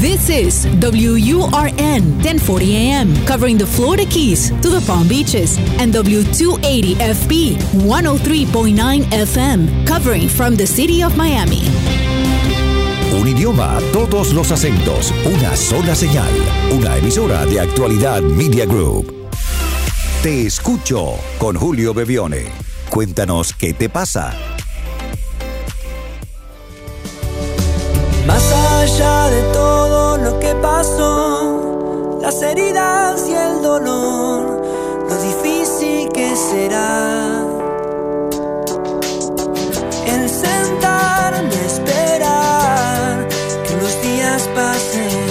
This is WURN 1040 AM, covering the Florida Keys to the Palm Beaches, and W280 FB 103.9 FM, covering from the city of Miami. Un idioma, todos los acentos, una sola señal, una emisora de actualidad Media Group. Te escucho con Julio Bebione. Cuéntanos qué te pasa. Allá de todo lo que pasó, las heridas y el dolor, lo difícil que será el sentarme a esperar que los días pasen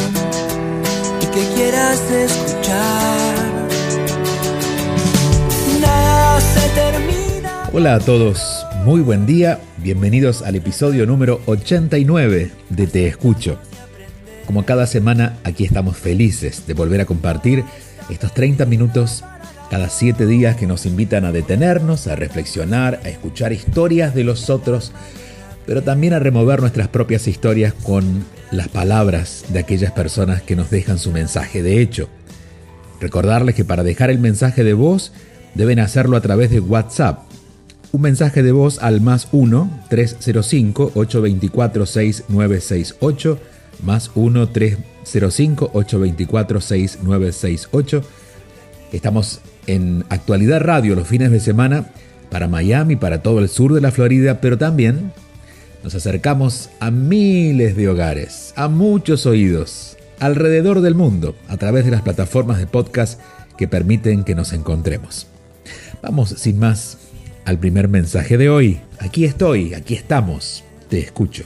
y que quieras escuchar. Nada se. Hola a todos, muy buen día, bienvenidos al episodio número 89 de Te Escucho. Como cada semana, aquí estamos felices de volver a compartir estos 30 minutos cada 7 días que nos invitan a detenernos, a reflexionar, a escuchar historias de los otros, pero también a remover nuestras propias historias con las palabras de aquellas personas que nos dejan su mensaje de hecho. Recordarles que para dejar el mensaje de voz deben hacerlo a través de WhatsApp un mensaje de voz al más 1-305-824-6968, más 1-305-824-6968. Estamos en Actualidad Radio los fines de semana para Miami, para todo el sur de la Florida, pero también nos acercamos a miles de hogares, a muchos oídos, alrededor del mundo, a través de las plataformas de podcast que permiten que nos encontremos. Vamos, sin más, al primer mensaje de hoy. Aquí estoy, aquí estamos, te escucho.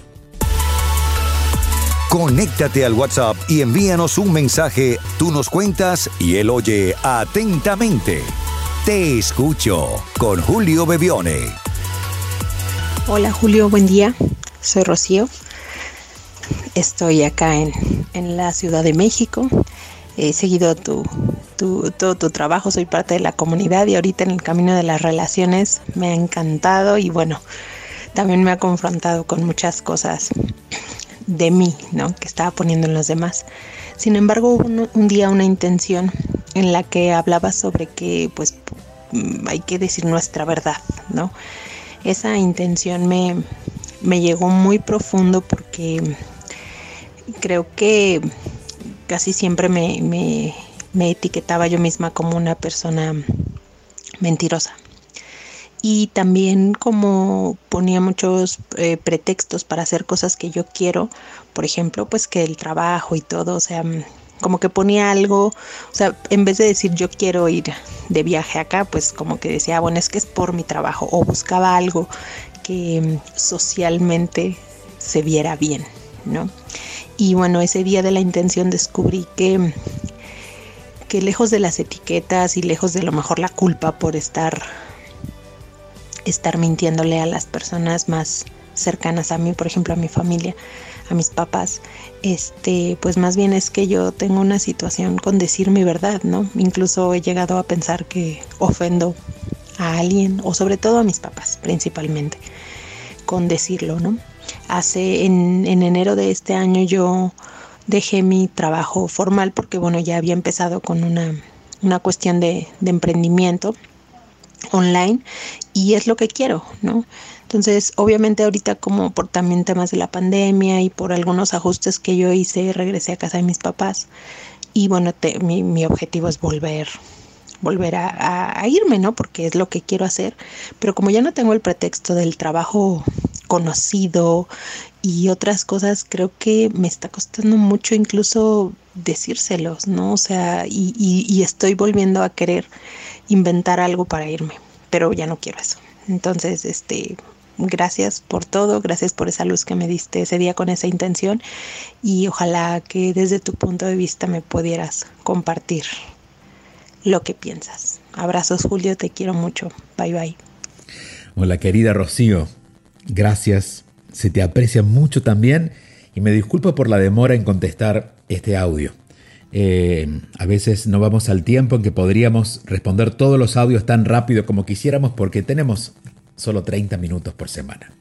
Conéctate al WhatsApp y envíanos un mensaje. Tú nos cuentas y él oye atentamente. Te escucho con Julio Bebione. Hola Julio, buen día. Soy Rocío. Estoy acá en, en la Ciudad de México. He seguido tu, tu, todo tu trabajo, soy parte de la comunidad y ahorita en el camino de las relaciones me ha encantado y bueno, también me ha confrontado con muchas cosas de mí, ¿no? Que estaba poniendo en los demás. Sin embargo, hubo un, día una intención en la que hablaba sobre que pues hay que decir nuestra verdad, ¿no? Esa intención me, me llegó muy profundo porque creo que casi siempre me, me, etiquetaba yo misma como una persona mentirosa. Y también como ponía muchos eh, pretextos para hacer cosas que yo quiero, por ejemplo, pues que el trabajo y todo, o sea, como que ponía algo, o sea, en vez de decir yo quiero ir de viaje acá, pues como que decía, bueno, es que es por mi trabajo, o buscaba algo que socialmente se viera bien, ¿no? Y bueno, ese día de la intención descubrí que, lejos de las etiquetas y lejos de lo mejor la culpa por estar, estar mintiéndole a las personas más cercanas a mí, por ejemplo a mi familia, a mis papás, este, pues más bien es que yo tengo una situación con decir mi verdad, ¿no? Incluso he llegado a pensar que ofendo a alguien o sobre todo a mis papás principalmente con decirlo, ¿no? Hace en, en enero de este año yo dejé mi trabajo formal porque bueno ya había empezado con una, una cuestión de, emprendimiento online y es lo que quiero, ¿no? Entonces, obviamente ahorita como por también temas de la pandemia y por algunos ajustes que yo hice, regresé a casa de mis papás y bueno, te, mi, mi objetivo es volver volver a, irme, ¿no? Porque es lo que quiero hacer. Pero como ya no tengo el pretexto del trabajo conocido y otras cosas, creo que me está costando mucho incluso decírselos, ¿no? O sea, y, y, y estoy volviendo a querer inventar algo para irme, pero ya no quiero eso. Entonces, este, gracias por todo, gracias por esa luz que me diste ese día con esa intención y ojalá que desde tu punto de vista me pudieras compartir lo que piensas. Abrazos Julio, te quiero mucho. Bye bye. Hola querida Rocío, gracias, se te aprecia mucho también y me disculpo por la demora en contestar este audio. Eh, a veces no vamos al tiempo en que podríamos responder todos los audios tan rápido como quisiéramos porque tenemos solo 30 minutos por semana.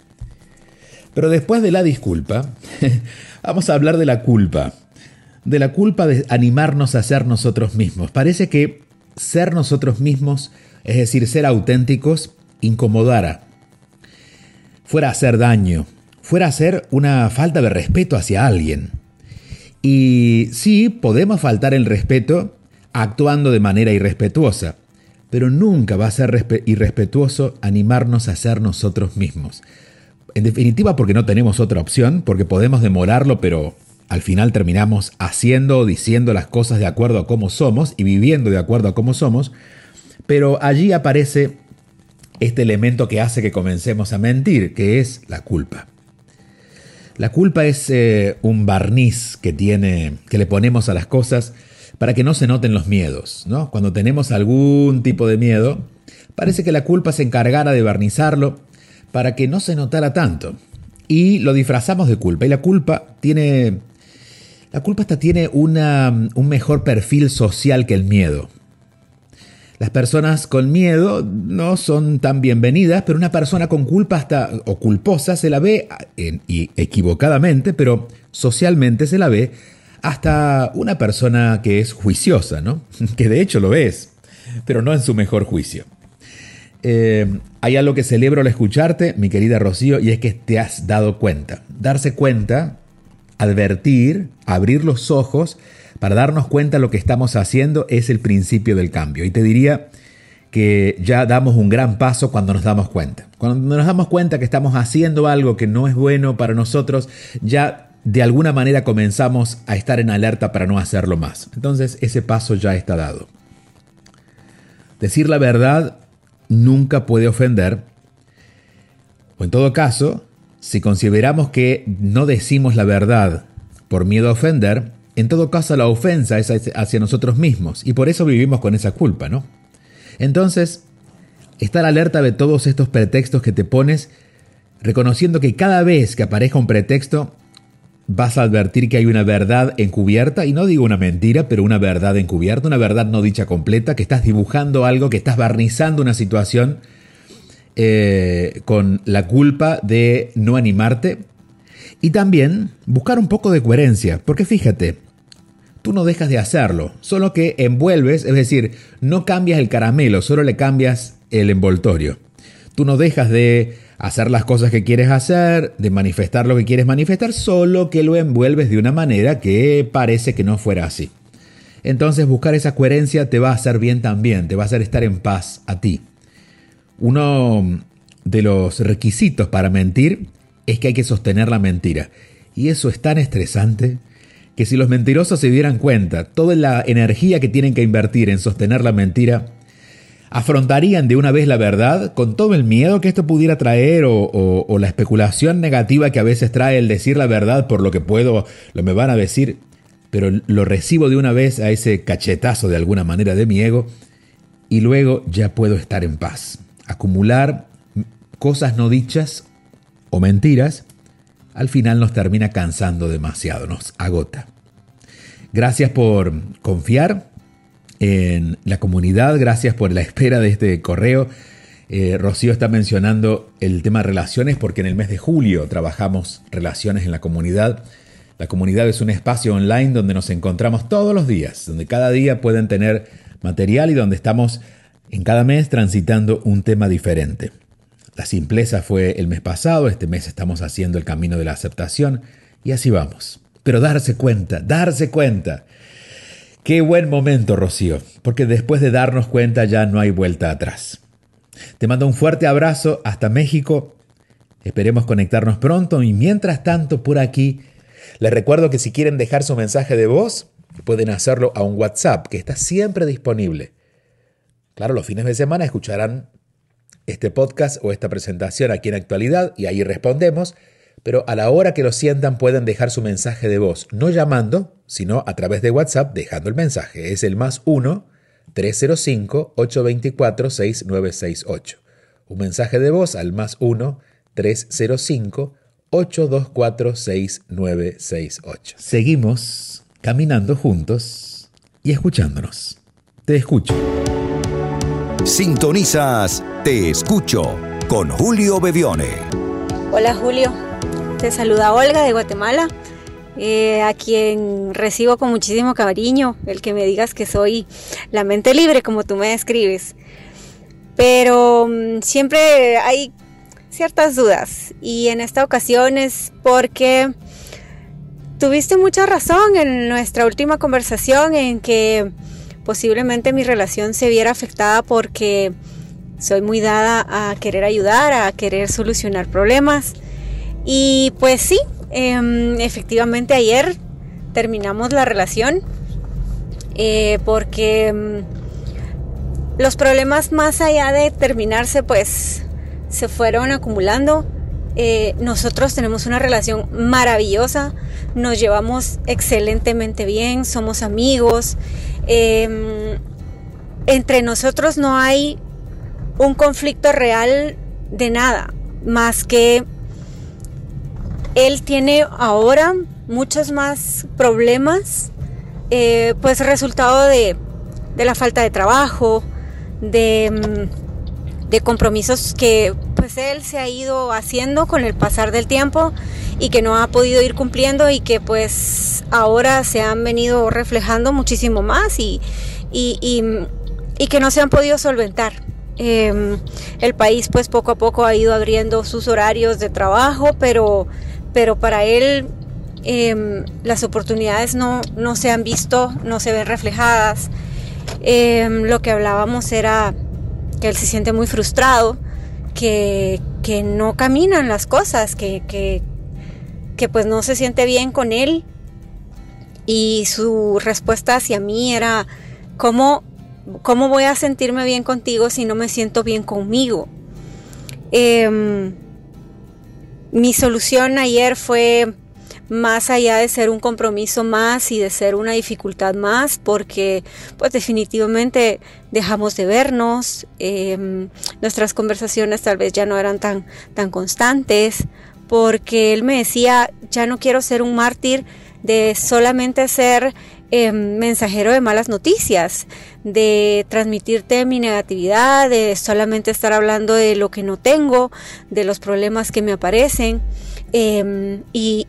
Pero después de la disculpa, vamos a hablar de la culpa. de la culpa de animarnos a ser nosotros mismos. Parece que ser nosotros mismos, es decir, ser auténticos, incomodara, fuera a hacer daño, fuera a hacer una falta de respeto hacia alguien. Y sí, podemos faltar el respeto actuando de manera irrespetuosa, pero nunca va a ser irrespetuoso animarnos a ser nosotros mismos. En definitiva, porque no tenemos otra opción, porque podemos demorarlo, pero al final terminamos haciendo o diciendo las cosas de acuerdo a cómo somos y viviendo de acuerdo a cómo somos, pero allí aparece este elemento que hace que comencemos a mentir, que es la culpa. La culpa es eh, un barniz que tiene que le ponemos a las cosas para que no se noten los miedos, ¿no? Cuando tenemos algún tipo de miedo, parece que la culpa se encargara de barnizarlo para que no se notara tanto. Y lo disfrazamos de culpa. Y la culpa tiene. La culpa hasta tiene una, un mejor perfil social que el miedo. Las personas con miedo no son tan bienvenidas, pero una persona con culpa hasta, o culposa se la ve, y equivocadamente, pero socialmente se la ve hasta una persona que es juiciosa, ¿no? Que de hecho lo es, pero no en su mejor juicio. Eh, hay algo que celebro al escucharte, mi querida Rocío, y es que te has dado cuenta. Darse cuenta, advertir, abrir los ojos para darnos cuenta lo que estamos haciendo es el principio del cambio. Y te diría que ya damos un gran paso cuando nos damos cuenta. Cuando nos damos cuenta que estamos haciendo algo que no es bueno para nosotros, ya de alguna manera comenzamos a estar en alerta para no hacerlo más. Entonces ese paso ya está dado. Decir la verdad nunca puede ofender. O en todo caso, si consideramos que no decimos la verdad por miedo a ofender, en todo caso la ofensa es hacia nosotros mismos y por eso vivimos con esa culpa, ¿no? Entonces, estar alerta de todos estos pretextos que te pones, reconociendo que cada vez que aparezca un pretexto, vas a advertir que hay una verdad encubierta, y no digo una mentira, pero una verdad encubierta, una verdad no dicha completa, que estás dibujando algo, que estás barnizando una situación eh, con la culpa de no animarte. Y también buscar un poco de coherencia, porque fíjate, tú no dejas de hacerlo, solo que envuelves, es decir, no cambias el caramelo, solo le cambias el envoltorio. Tú no dejas de hacer las cosas que quieres hacer, de manifestar lo que quieres manifestar, solo que lo envuelves de una manera que parece que no fuera así. Entonces buscar esa coherencia te va a hacer bien también, te va a hacer estar en paz a ti. Uno de los requisitos para mentir es que hay que sostener la mentira. Y eso es tan estresante que si los mentirosos se dieran cuenta toda la energía que tienen que invertir en sostener la mentira, afrontarían de una vez la verdad con todo el miedo que esto pudiera traer o, la especulación negativa que a veces trae el decir la verdad por lo que puedo, lo me van a decir, pero lo recibo de una vez a ese cachetazo de alguna manera de mi ego y luego ya puedo estar en paz. Acumular cosas no dichas o mentiras al final nos termina cansando demasiado, nos agota. Gracias por confiar en la comunidad. Gracias por la espera de este correo. Eh, Rocío está mencionando el tema relaciones porque en el mes de julio trabajamos relaciones en la comunidad. La comunidad es un espacio online donde nos encontramos todos los días, donde cada día pueden tener material y donde estamos en cada mes transitando un tema diferente. La simpleza fue el mes pasado, este mes estamos haciendo el camino de la aceptación y así vamos. Pero darse cuenta, darse cuenta Qué buen momento, Rocío, porque después de darnos cuenta ya no hay vuelta atrás. Te mando un fuerte abrazo hasta México. Esperemos conectarnos pronto y mientras tanto por aquí, les recuerdo que si quieren dejar su mensaje de voz, pueden hacerlo a un WhatsApp que está siempre disponible. Claro, los fines de semana escucharán este podcast o esta presentación aquí en actualidad y ahí respondemos pero a la hora que lo sientan pueden dejar su mensaje de voz, no llamando, sino a través de WhatsApp dejando el mensaje. Es el más 1-305-824-6968. Un mensaje de voz al más 1-305-824-6968. Seguimos caminando juntos y escuchándonos. Te escucho. Sintonizas Te escucho con Julio Bevione. Hola Julio te saluda Olga de Guatemala. eh, a quien recibo con muchísimo cariño, el que me digas que soy la mente libre como tú me describes. Pero mm, siempre hay ciertas dudas y en esta ocasión es porque tuviste mucha razón en nuestra última conversación en que posiblemente mi relación se viera afectada porque soy muy dada a querer ayudar, a querer solucionar problemas. Y pues sí, em, efectivamente ayer terminamos la relación eh, porque em, los problemas más allá de terminarse pues se fueron acumulando eh, nosotros tenemos una relación maravillosa, nos llevamos excelentemente bien, somos amigos. Em, entre nosotros no hay un conflicto real de nada, más que él tiene ahora muchos más problemas, eh, pues resultado de, de, la falta de trabajo, de, mm, de compromisos que pues él se ha ido haciendo con el pasar del tiempo y que no ha podido ir cumpliendo y que pues ahora se han venido reflejando muchísimo más y, y, que no se han podido solventar. Em, el país pues poco a poco ha ido abriendo sus horarios de trabajo, pero, pero para él em, las oportunidades no, no, se han visto, no se ven reflejadas. Em, lo que hablábamos era que él se siente muy frustrado que, no caminan las cosas, que, que, pues no se siente bien con él. Y su respuesta hacia mí era, ¿cómo, cómo voy a sentirme bien contigo si no me siento bien conmigo? Em, mi solución ayer fue más allá de ser un compromiso más y de ser una dificultad más, porque pues definitivamente dejamos de vernos, em, nuestras conversaciones tal vez ya no eran tan, tan constantes, porque él me decía, ya no quiero ser un mártir de solamente ser em, mensajero de malas noticias, de transmitirte mi negatividad, de solamente estar hablando de lo que no tengo, de los problemas que me aparecen. Em, y,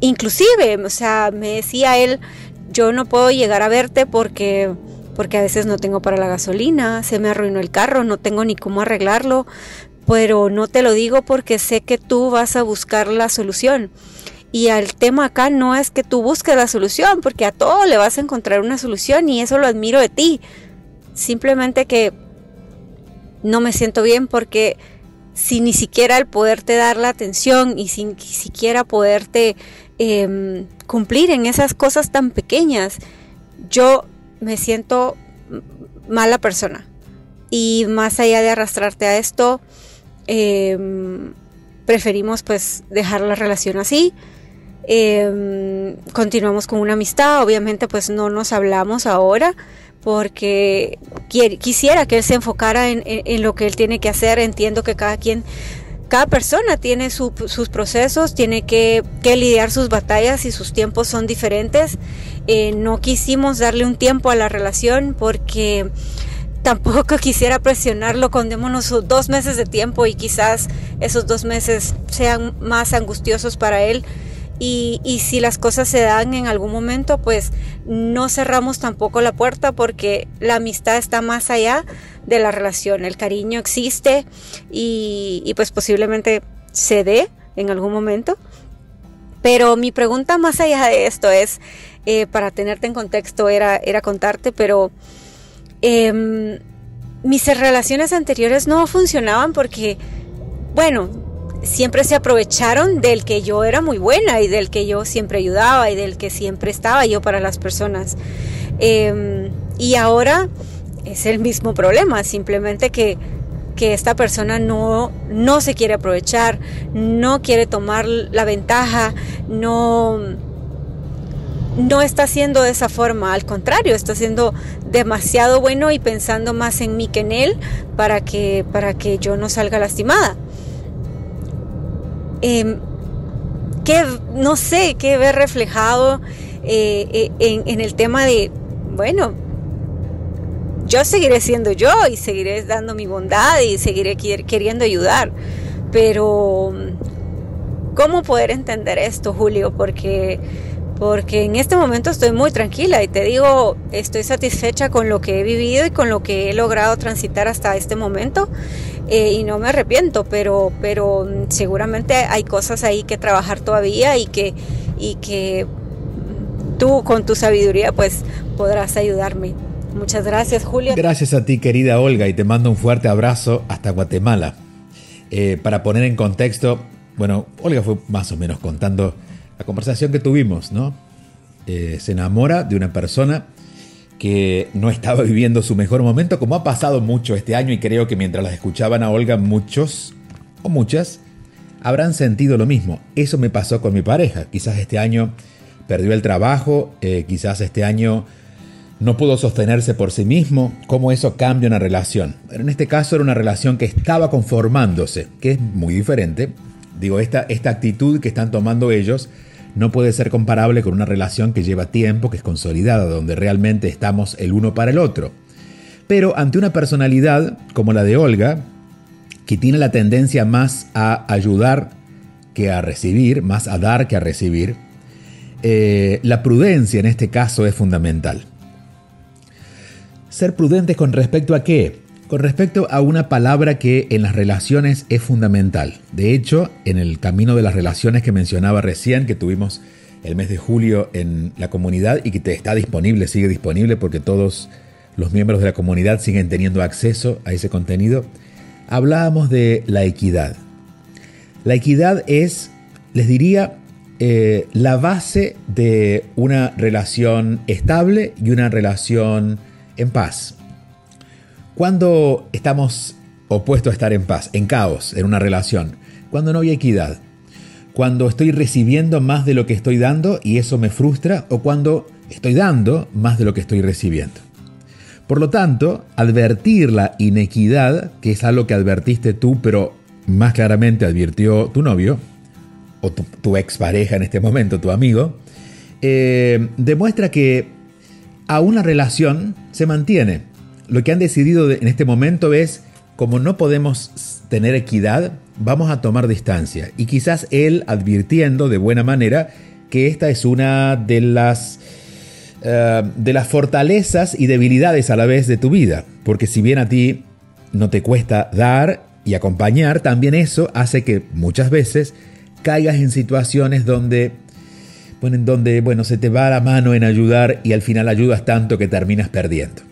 inclusive, o sea, me decía él, yo no puedo llegar a verte porque porque a veces no tengo para la gasolina, se me arruinó el carro, no tengo ni cómo arreglarlo, pero no te lo digo porque sé que tú vas a buscar la solución. Y el tema acá no es que tú busques la solución, porque a todo le vas a encontrar una solución y eso lo admiro de ti. Simplemente que no me siento bien porque sin ni siquiera el poderte dar la atención y sin siquiera poderte em, cumplir en esas cosas tan pequeñas, yo me siento mala persona. Y más allá de arrastrarte a esto, em, preferimos pues dejar la relación así. Em, continuamos con una amistad, obviamente pues no nos hablamos ahora, porque quisiera que él se enfocara en, lo que él tiene que hacer. Entiendo que cada quien, cada persona tiene sus procesos, tiene que, lidiar sus batallas y sus tiempos son diferentes. Eh, no quisimos darle un tiempo a la relación porque tampoco quisiera presionarlo con démonos dos meses de tiempo y quizás esos dos meses sean más angustiosos para él y, si las cosas se dan en algún momento, pues no cerramos tampoco la puerta porque la amistad está más allá de la relación, el cariño existe y, pues posiblemente se dé en algún momento. Pero mi pregunta más allá de esto es, eh, para tenerte en contexto, era, era contarte, pero em, mis relaciones anteriores no funcionaban porque, bueno, siempre se aprovecharon del que yo era muy buena y del que yo siempre ayudaba y del que siempre estaba yo para las personas. Em, y ahora es el mismo problema, simplemente que, que esta persona no, no se quiere aprovechar, no quiere tomar la ventaja, no, no está haciendo de esa forma, al contrario, está siendo demasiado bueno y pensando más en mí que en él para que, para que yo no salga lastimada. Em, que no sé, qué ver reflejado eh, eh, en, el tema de, bueno, yo seguiré siendo yo y seguiré dando mi bondad y seguiré queriendo ayudar, pero cómo poder entender esto, Julio, porque porque en este momento estoy muy tranquila y te digo, estoy satisfecha con lo que he vivido y con lo que he logrado transitar hasta este momento eh, y no me arrepiento, pero, pero seguramente hay cosas ahí que trabajar todavía y que, y que tú con tu sabiduría pues podrás ayudarme. Muchas gracias, Julio. Gracias a ti, querida Olga, y te mando un fuerte abrazo hasta Guatemala. Eh, para poner en contexto, bueno, Olga fue más o menos contando la conversación que tuvimos, ¿no? Eh, se enamora de una persona que no estaba viviendo su mejor momento, como ha pasado mucho este año y creo que mientras las escuchaban a Olga muchos o muchas habrán sentido lo mismo. Eso me pasó con mi pareja. Quizás este año perdió el trabajo, eh, quizás este año no pudo sostenerse por sí mismo, cómo eso cambia una relación. Pero en este caso era una relación que estaba conformándose, que es muy diferente. Digo, esta, esta actitud que están tomando ellos no puede ser comparable con una relación que lleva tiempo, que es consolidada, donde realmente estamos el uno para el otro. Pero ante una personalidad como la de Olga, que tiene la tendencia más a ayudar que a recibir, más a dar que a recibir, eh, la prudencia en este caso es fundamental. Ser prudentes con respecto a qué? Con respecto a una palabra que en las relaciones es fundamental. De hecho, en el camino de las relaciones que mencionaba recién, que tuvimos el mes de julio en la comunidad y que te está disponible, sigue disponible porque todos los miembros de la comunidad siguen teniendo acceso a ese contenido, hablábamos de la equidad. La equidad es, les diría, eh, la base de una relación estable y una relación en paz. Cuando estamos opuestos a estar en paz, en caos, en una relación, cuando no hay equidad, cuando estoy recibiendo más de lo que estoy dando y eso me frustra, o cuando estoy dando más de lo que estoy recibiendo. Por lo tanto, advertir la inequidad, que es algo que advertiste tú, pero más claramente advirtió tu novio, o tu, expareja en este momento, tu amigo, eh, demuestra que a una relación se mantiene lo que han decidido en este momento es, como no podemos tener equidad, vamos a tomar distancia. Y quizás él advirtiendo de buena manera que esta es una de las, eh, de las fortalezas y debilidades a la vez de tu vida. Porque si bien a ti no te cuesta dar y acompañar, también eso hace que muchas veces caigas en situaciones donde, donde bueno, se te va la mano en ayudar y al final ayudas tanto que terminas perdiendo.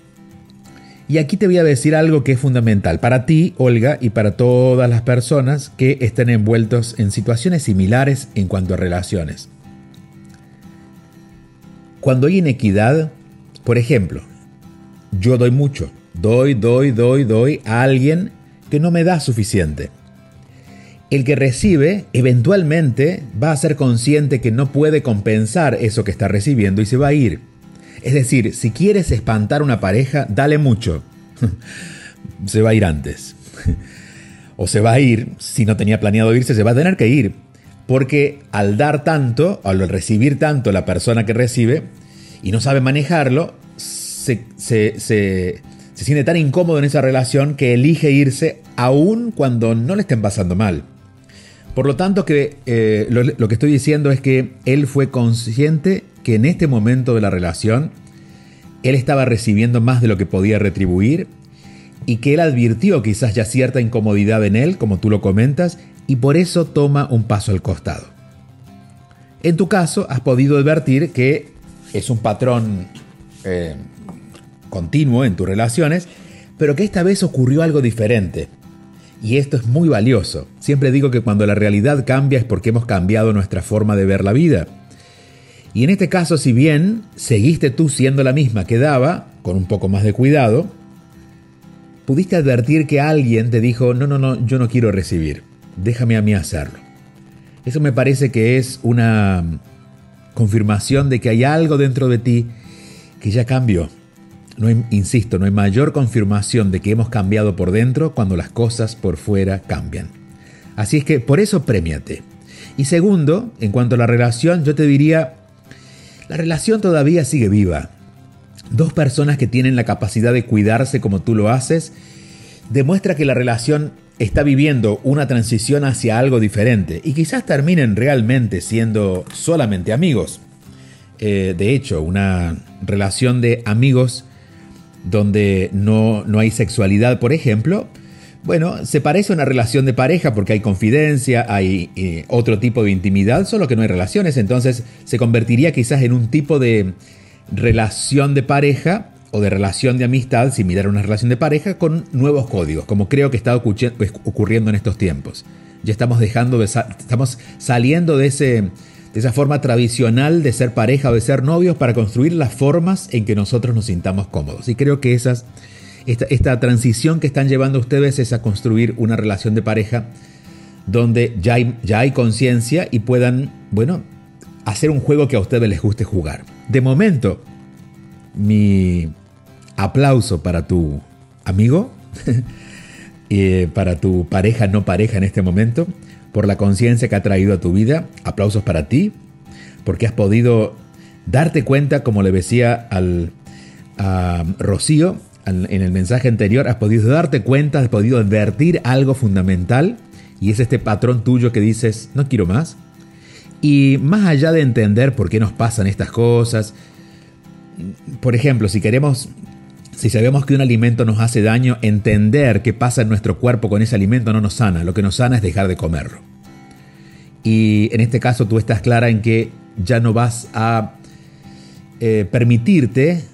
Y aquí te voy a decir algo que es fundamental para ti, Olga, y para todas las personas que estén envueltos en situaciones similares en cuanto a relaciones. Cuando hay inequidad, por ejemplo, yo doy mucho, doy, doy, doy, doy a alguien que no me da suficiente. El que recibe eventualmente va a ser consciente que no puede compensar eso que está recibiendo y se va a ir. Es decir, si quieres espantar una pareja, dale mucho. se va a ir antes. o se va a ir, si no tenía planeado irse, se va a tener que ir. Porque al dar tanto, al recibir tanto la persona que recibe, y no sabe manejarlo, se, siente tan incómodo en esa relación que elige irse aún cuando no le estén pasando mal. Por lo tanto, eh, lo que estoy diciendo es que él fue consciente que en este momento de la relación él estaba recibiendo más de lo que podía retribuir y que él advirtió quizás ya cierta incomodidad en él, como tú lo comentas, y por eso toma un paso al costado. En tu caso, has podido advertir que es un patrón eh, continuo en tus relaciones, pero que esta vez ocurrió algo diferente. Y esto es muy valioso. Siempre digo que cuando la realidad cambia es porque hemos cambiado nuestra forma de ver la vida. Y en este caso, si bien seguiste tú siendo la misma que daba, con un poco más de cuidado, pudiste advertir que alguien te dijo, no, no, no, yo no quiero recibir, déjame a mí hacerlo. Eso me parece que es una confirmación de que hay algo dentro de ti que ya cambió. No insisto, no hay mayor confirmación de que hemos cambiado por dentro cuando las cosas por fuera cambian. Así es que por eso premiate. Y segundo, en cuanto a la relación, yo te diría, la relación todavía sigue viva. Dos personas que tienen la capacidad de cuidarse como tú lo haces, demuestra que la relación está viviendo una transición hacia algo diferente y quizás terminen realmente siendo solamente amigos. Eh, de hecho, una relación de amigos donde no, no hay sexualidad, por ejemplo, bueno, se parece a una relación de pareja porque hay confidencia, hay eh, otro tipo de intimidad, solo que no hay relaciones, entonces se convertiría quizás en un tipo de relación de pareja o de relación de amistad, similar a una relación de pareja, con nuevos códigos, como creo que está ocurriendo en estos tiempos. Ya estamos dejando de estamos saliendo de, ese, de esa forma tradicional de ser pareja o de ser novios para construir las formas en que nosotros nos sintamos cómodos. Y creo que esas, esta, transición que están llevando ustedes es a construir una relación de pareja donde ya hay, ya hay conciencia y puedan, bueno, hacer un juego que a ustedes les guste jugar. De momento, mi aplauso para tu amigo, y para tu pareja no pareja en este momento, por la conciencia que ha traído a tu vida. Aplausos para ti, porque has podido darte cuenta, como le decía al, a Rocío en el mensaje anterior, has podido darte cuenta, has podido advertir algo fundamental, y es este patrón tuyo que dices, no quiero más. Y más allá de entender por qué nos pasan estas cosas, por ejemplo, si queremos, si sabemos que un alimento nos hace daño, entender qué pasa en nuestro cuerpo con ese alimento no nos sana. Lo que nos sana es dejar de comerlo. Y en este caso tú estás clara en que ya no vas a eh, permitirte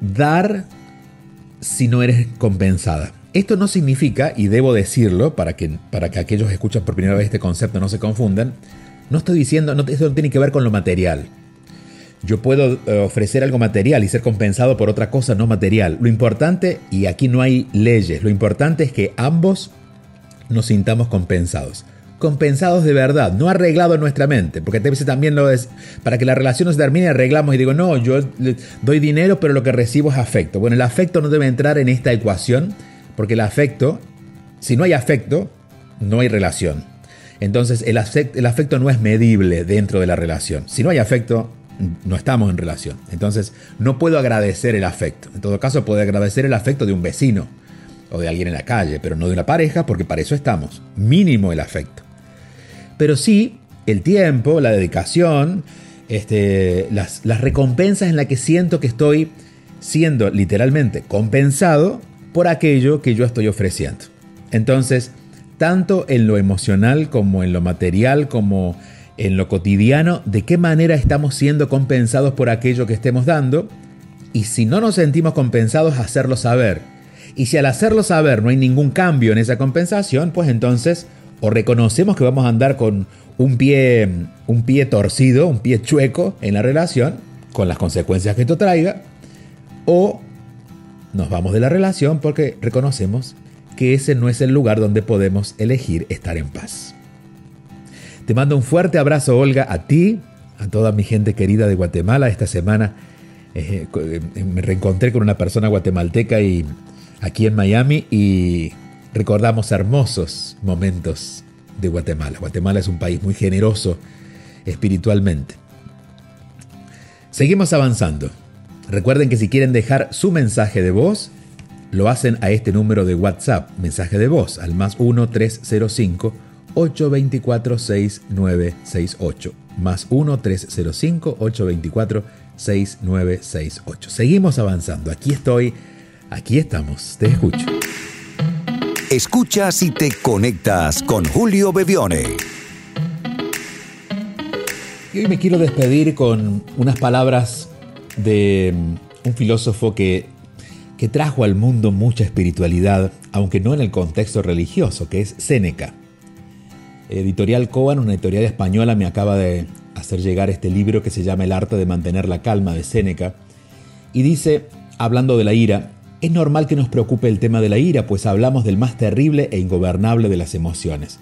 dar si no eres compensada. Esto no significa, y debo decirlo para que, para que aquellos que escuchan por primera vez este concepto no se confundan, no estoy diciendo, esto no tiene que ver con lo material. Yo puedo eh, ofrecer algo material y ser compensado por otra cosa no material. Lo importante, y aquí no hay leyes, lo importante es que ambos nos sintamos compensados. Compensados de verdad, no arreglado en nuestra mente, porque a también lo es, para que la relación no se termine, arreglamos y digo, no, yo doy dinero, pero lo que recibo es afecto. Bueno, el afecto no debe entrar en esta ecuación, porque el afecto, si no hay afecto, no hay relación. Entonces el afecto, el afecto no es medible dentro de la relación. Si no hay afecto, no estamos en relación. Entonces, no puedo agradecer el afecto. En todo caso, puedo agradecer el afecto de un vecino o de alguien en la calle, pero no de una pareja, porque para eso estamos. Mínimo el afecto. Pero sí, el tiempo, la dedicación, este, las, recompensas en las que siento que estoy siendo literalmente compensado por aquello que yo estoy ofreciendo. Entonces, tanto en lo emocional como en lo material, como en lo cotidiano de qué manera estamos siendo compensados por aquello que estemos dando y si no nos sentimos compensados, hacerlo saber. Y si al hacerlo saber no hay ningún cambio en esa compensación, pues entonces o reconocemos que vamos a andar con un pie, un pie torcido, un pie chueco en la relación, con las consecuencias que esto traiga, o nos vamos de la relación porque reconocemos que ese no es el lugar donde podemos elegir estar en paz. Te mando un fuerte abrazo, Olga, a ti, a toda mi gente querida de Guatemala. Esta semana eh, eh, me reencontré con una persona guatemalteca y aquí en Miami y recordamos hermosos momentos de Guatemala. Guatemala es un país muy generoso espiritualmente. Seguimos avanzando. Recuerden que si quieren dejar su mensaje de voz, lo hacen a este número de WhatsApp, mensaje de voz, al más 1 305 824-6968. Más 1-305-824-6968. Seguimos avanzando. Aquí estoy. Aquí estamos. Te escucho. Escuchas y te conectas con Julio Bebione. Y hoy me quiero despedir con unas palabras de mm, un filósofo que, que trajo al mundo mucha espiritualidad, aunque no en el contexto religioso, que es Séneca. Editorial Coan, una editorial española, me acaba de hacer llegar este libro que se llama El arte de mantener la calma de Séneca. Y dice, hablando de la ira, es normal que nos preocupe el tema de la ira, pues hablamos del más terrible e ingobernable de las emociones.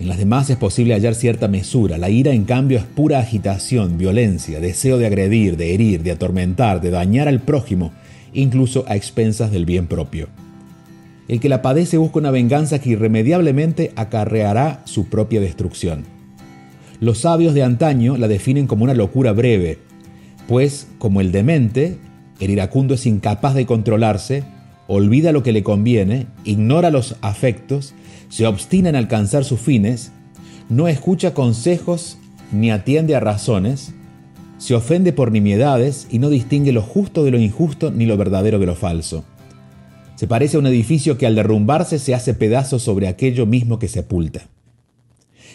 En las demás es posible hallar cierta mesura. La ira, en cambio, es pura agitación, violencia, deseo de agredir, de herir, de atormentar, de dañar al prójimo, incluso a expensas del bien propio. El que la padece busca una venganza que irremediablemente acarreará su propia destrucción. Los sabios de antaño la definen como una locura breve, pues, como el demente, el iracundo es incapaz de controlarse, olvida lo que le conviene, ignora los afectos se obstina en alcanzar sus fines, no escucha consejos ni atiende a razones, se ofende por nimiedades y no distingue lo justo de lo injusto ni lo verdadero de lo falso. Se parece a un edificio que al derrumbarse se hace pedazos sobre aquello mismo que sepulta.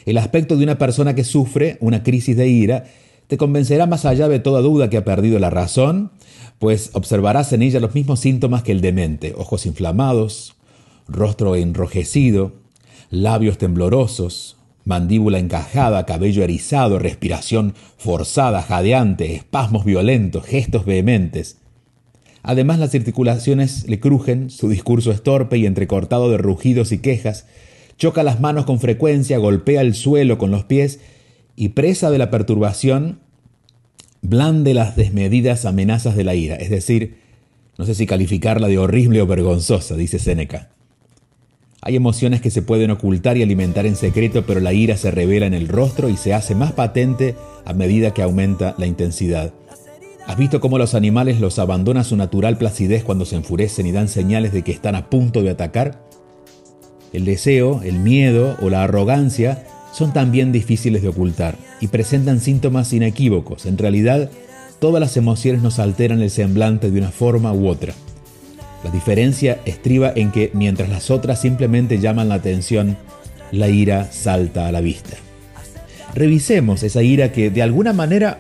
El aspecto de una persona que sufre una crisis de ira te convencerá más allá de toda duda que ha perdido la razón, pues observarás en ella los mismos síntomas que el demente, ojos inflamados, rostro enrojecido, labios temblorosos, mandíbula encajada, cabello erizado, respiración forzada, jadeante, espasmos violentos, gestos vehementes. Además las articulaciones le crujen, su discurso es torpe y entrecortado de rugidos y quejas, choca las manos con frecuencia, golpea el suelo con los pies y presa de la perturbación, blande las desmedidas amenazas de la ira, es decir, no sé si calificarla de horrible o vergonzosa, dice Séneca. Hay emociones que se pueden ocultar y alimentar en secreto, pero la ira se revela en el rostro y se hace más patente a medida que aumenta la intensidad. ¿Has visto cómo los animales los abandona su natural placidez cuando se enfurecen y dan señales de que están a punto de atacar? El deseo, el miedo o la arrogancia son también difíciles de ocultar y presentan síntomas inequívocos. En realidad, todas las emociones nos alteran el semblante de una forma u otra. La diferencia estriba en que mientras las otras simplemente llaman la atención, la ira salta a la vista. Revisemos esa ira que de alguna manera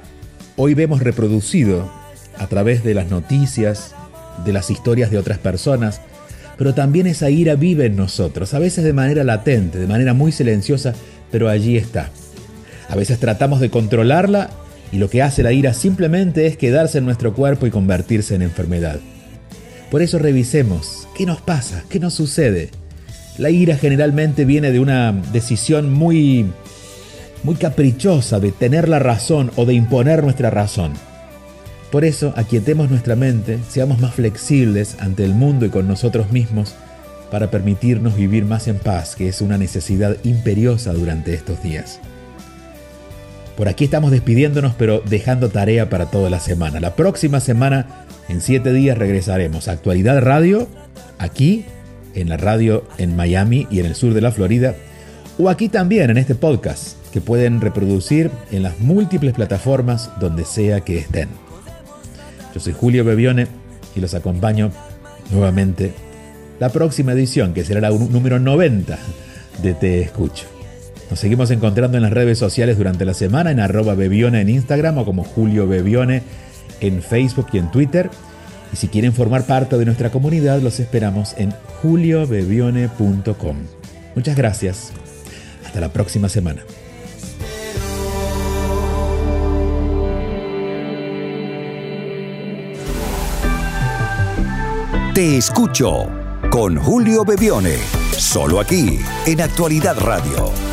hoy vemos reproducido a través de las noticias, de las historias de otras personas, pero también esa ira vive en nosotros, a veces de manera latente, de manera muy silenciosa, pero allí está. A veces tratamos de controlarla y lo que hace la ira simplemente es quedarse en nuestro cuerpo y convertirse en enfermedad. Por eso revisemos qué nos pasa, qué nos sucede. La ira generalmente viene de una decisión muy muy caprichosa de tener la razón o de imponer nuestra razón. Por eso, aquietemos nuestra mente, seamos más flexibles ante el mundo y con nosotros mismos para permitirnos vivir más en paz, que es una necesidad imperiosa durante estos días. Por aquí estamos despidiéndonos, pero dejando tarea para toda la semana. La próxima semana en siete días regresaremos a Actualidad Radio, aquí, en la radio en Miami y en el sur de la Florida, o aquí también en este podcast que pueden reproducir en las múltiples plataformas donde sea que estén. Yo soy Julio Bebione y los acompaño nuevamente la próxima edición, que será la número 90 de Te Escucho. Nos seguimos encontrando en las redes sociales durante la semana en arroba Bebione en Instagram o como Julio Bebione en Facebook y en Twitter. Y si quieren formar parte de nuestra comunidad, los esperamos en juliobebione.com. Muchas gracias. Hasta la próxima semana. Te escucho con Julio Bebione, solo aquí en Actualidad Radio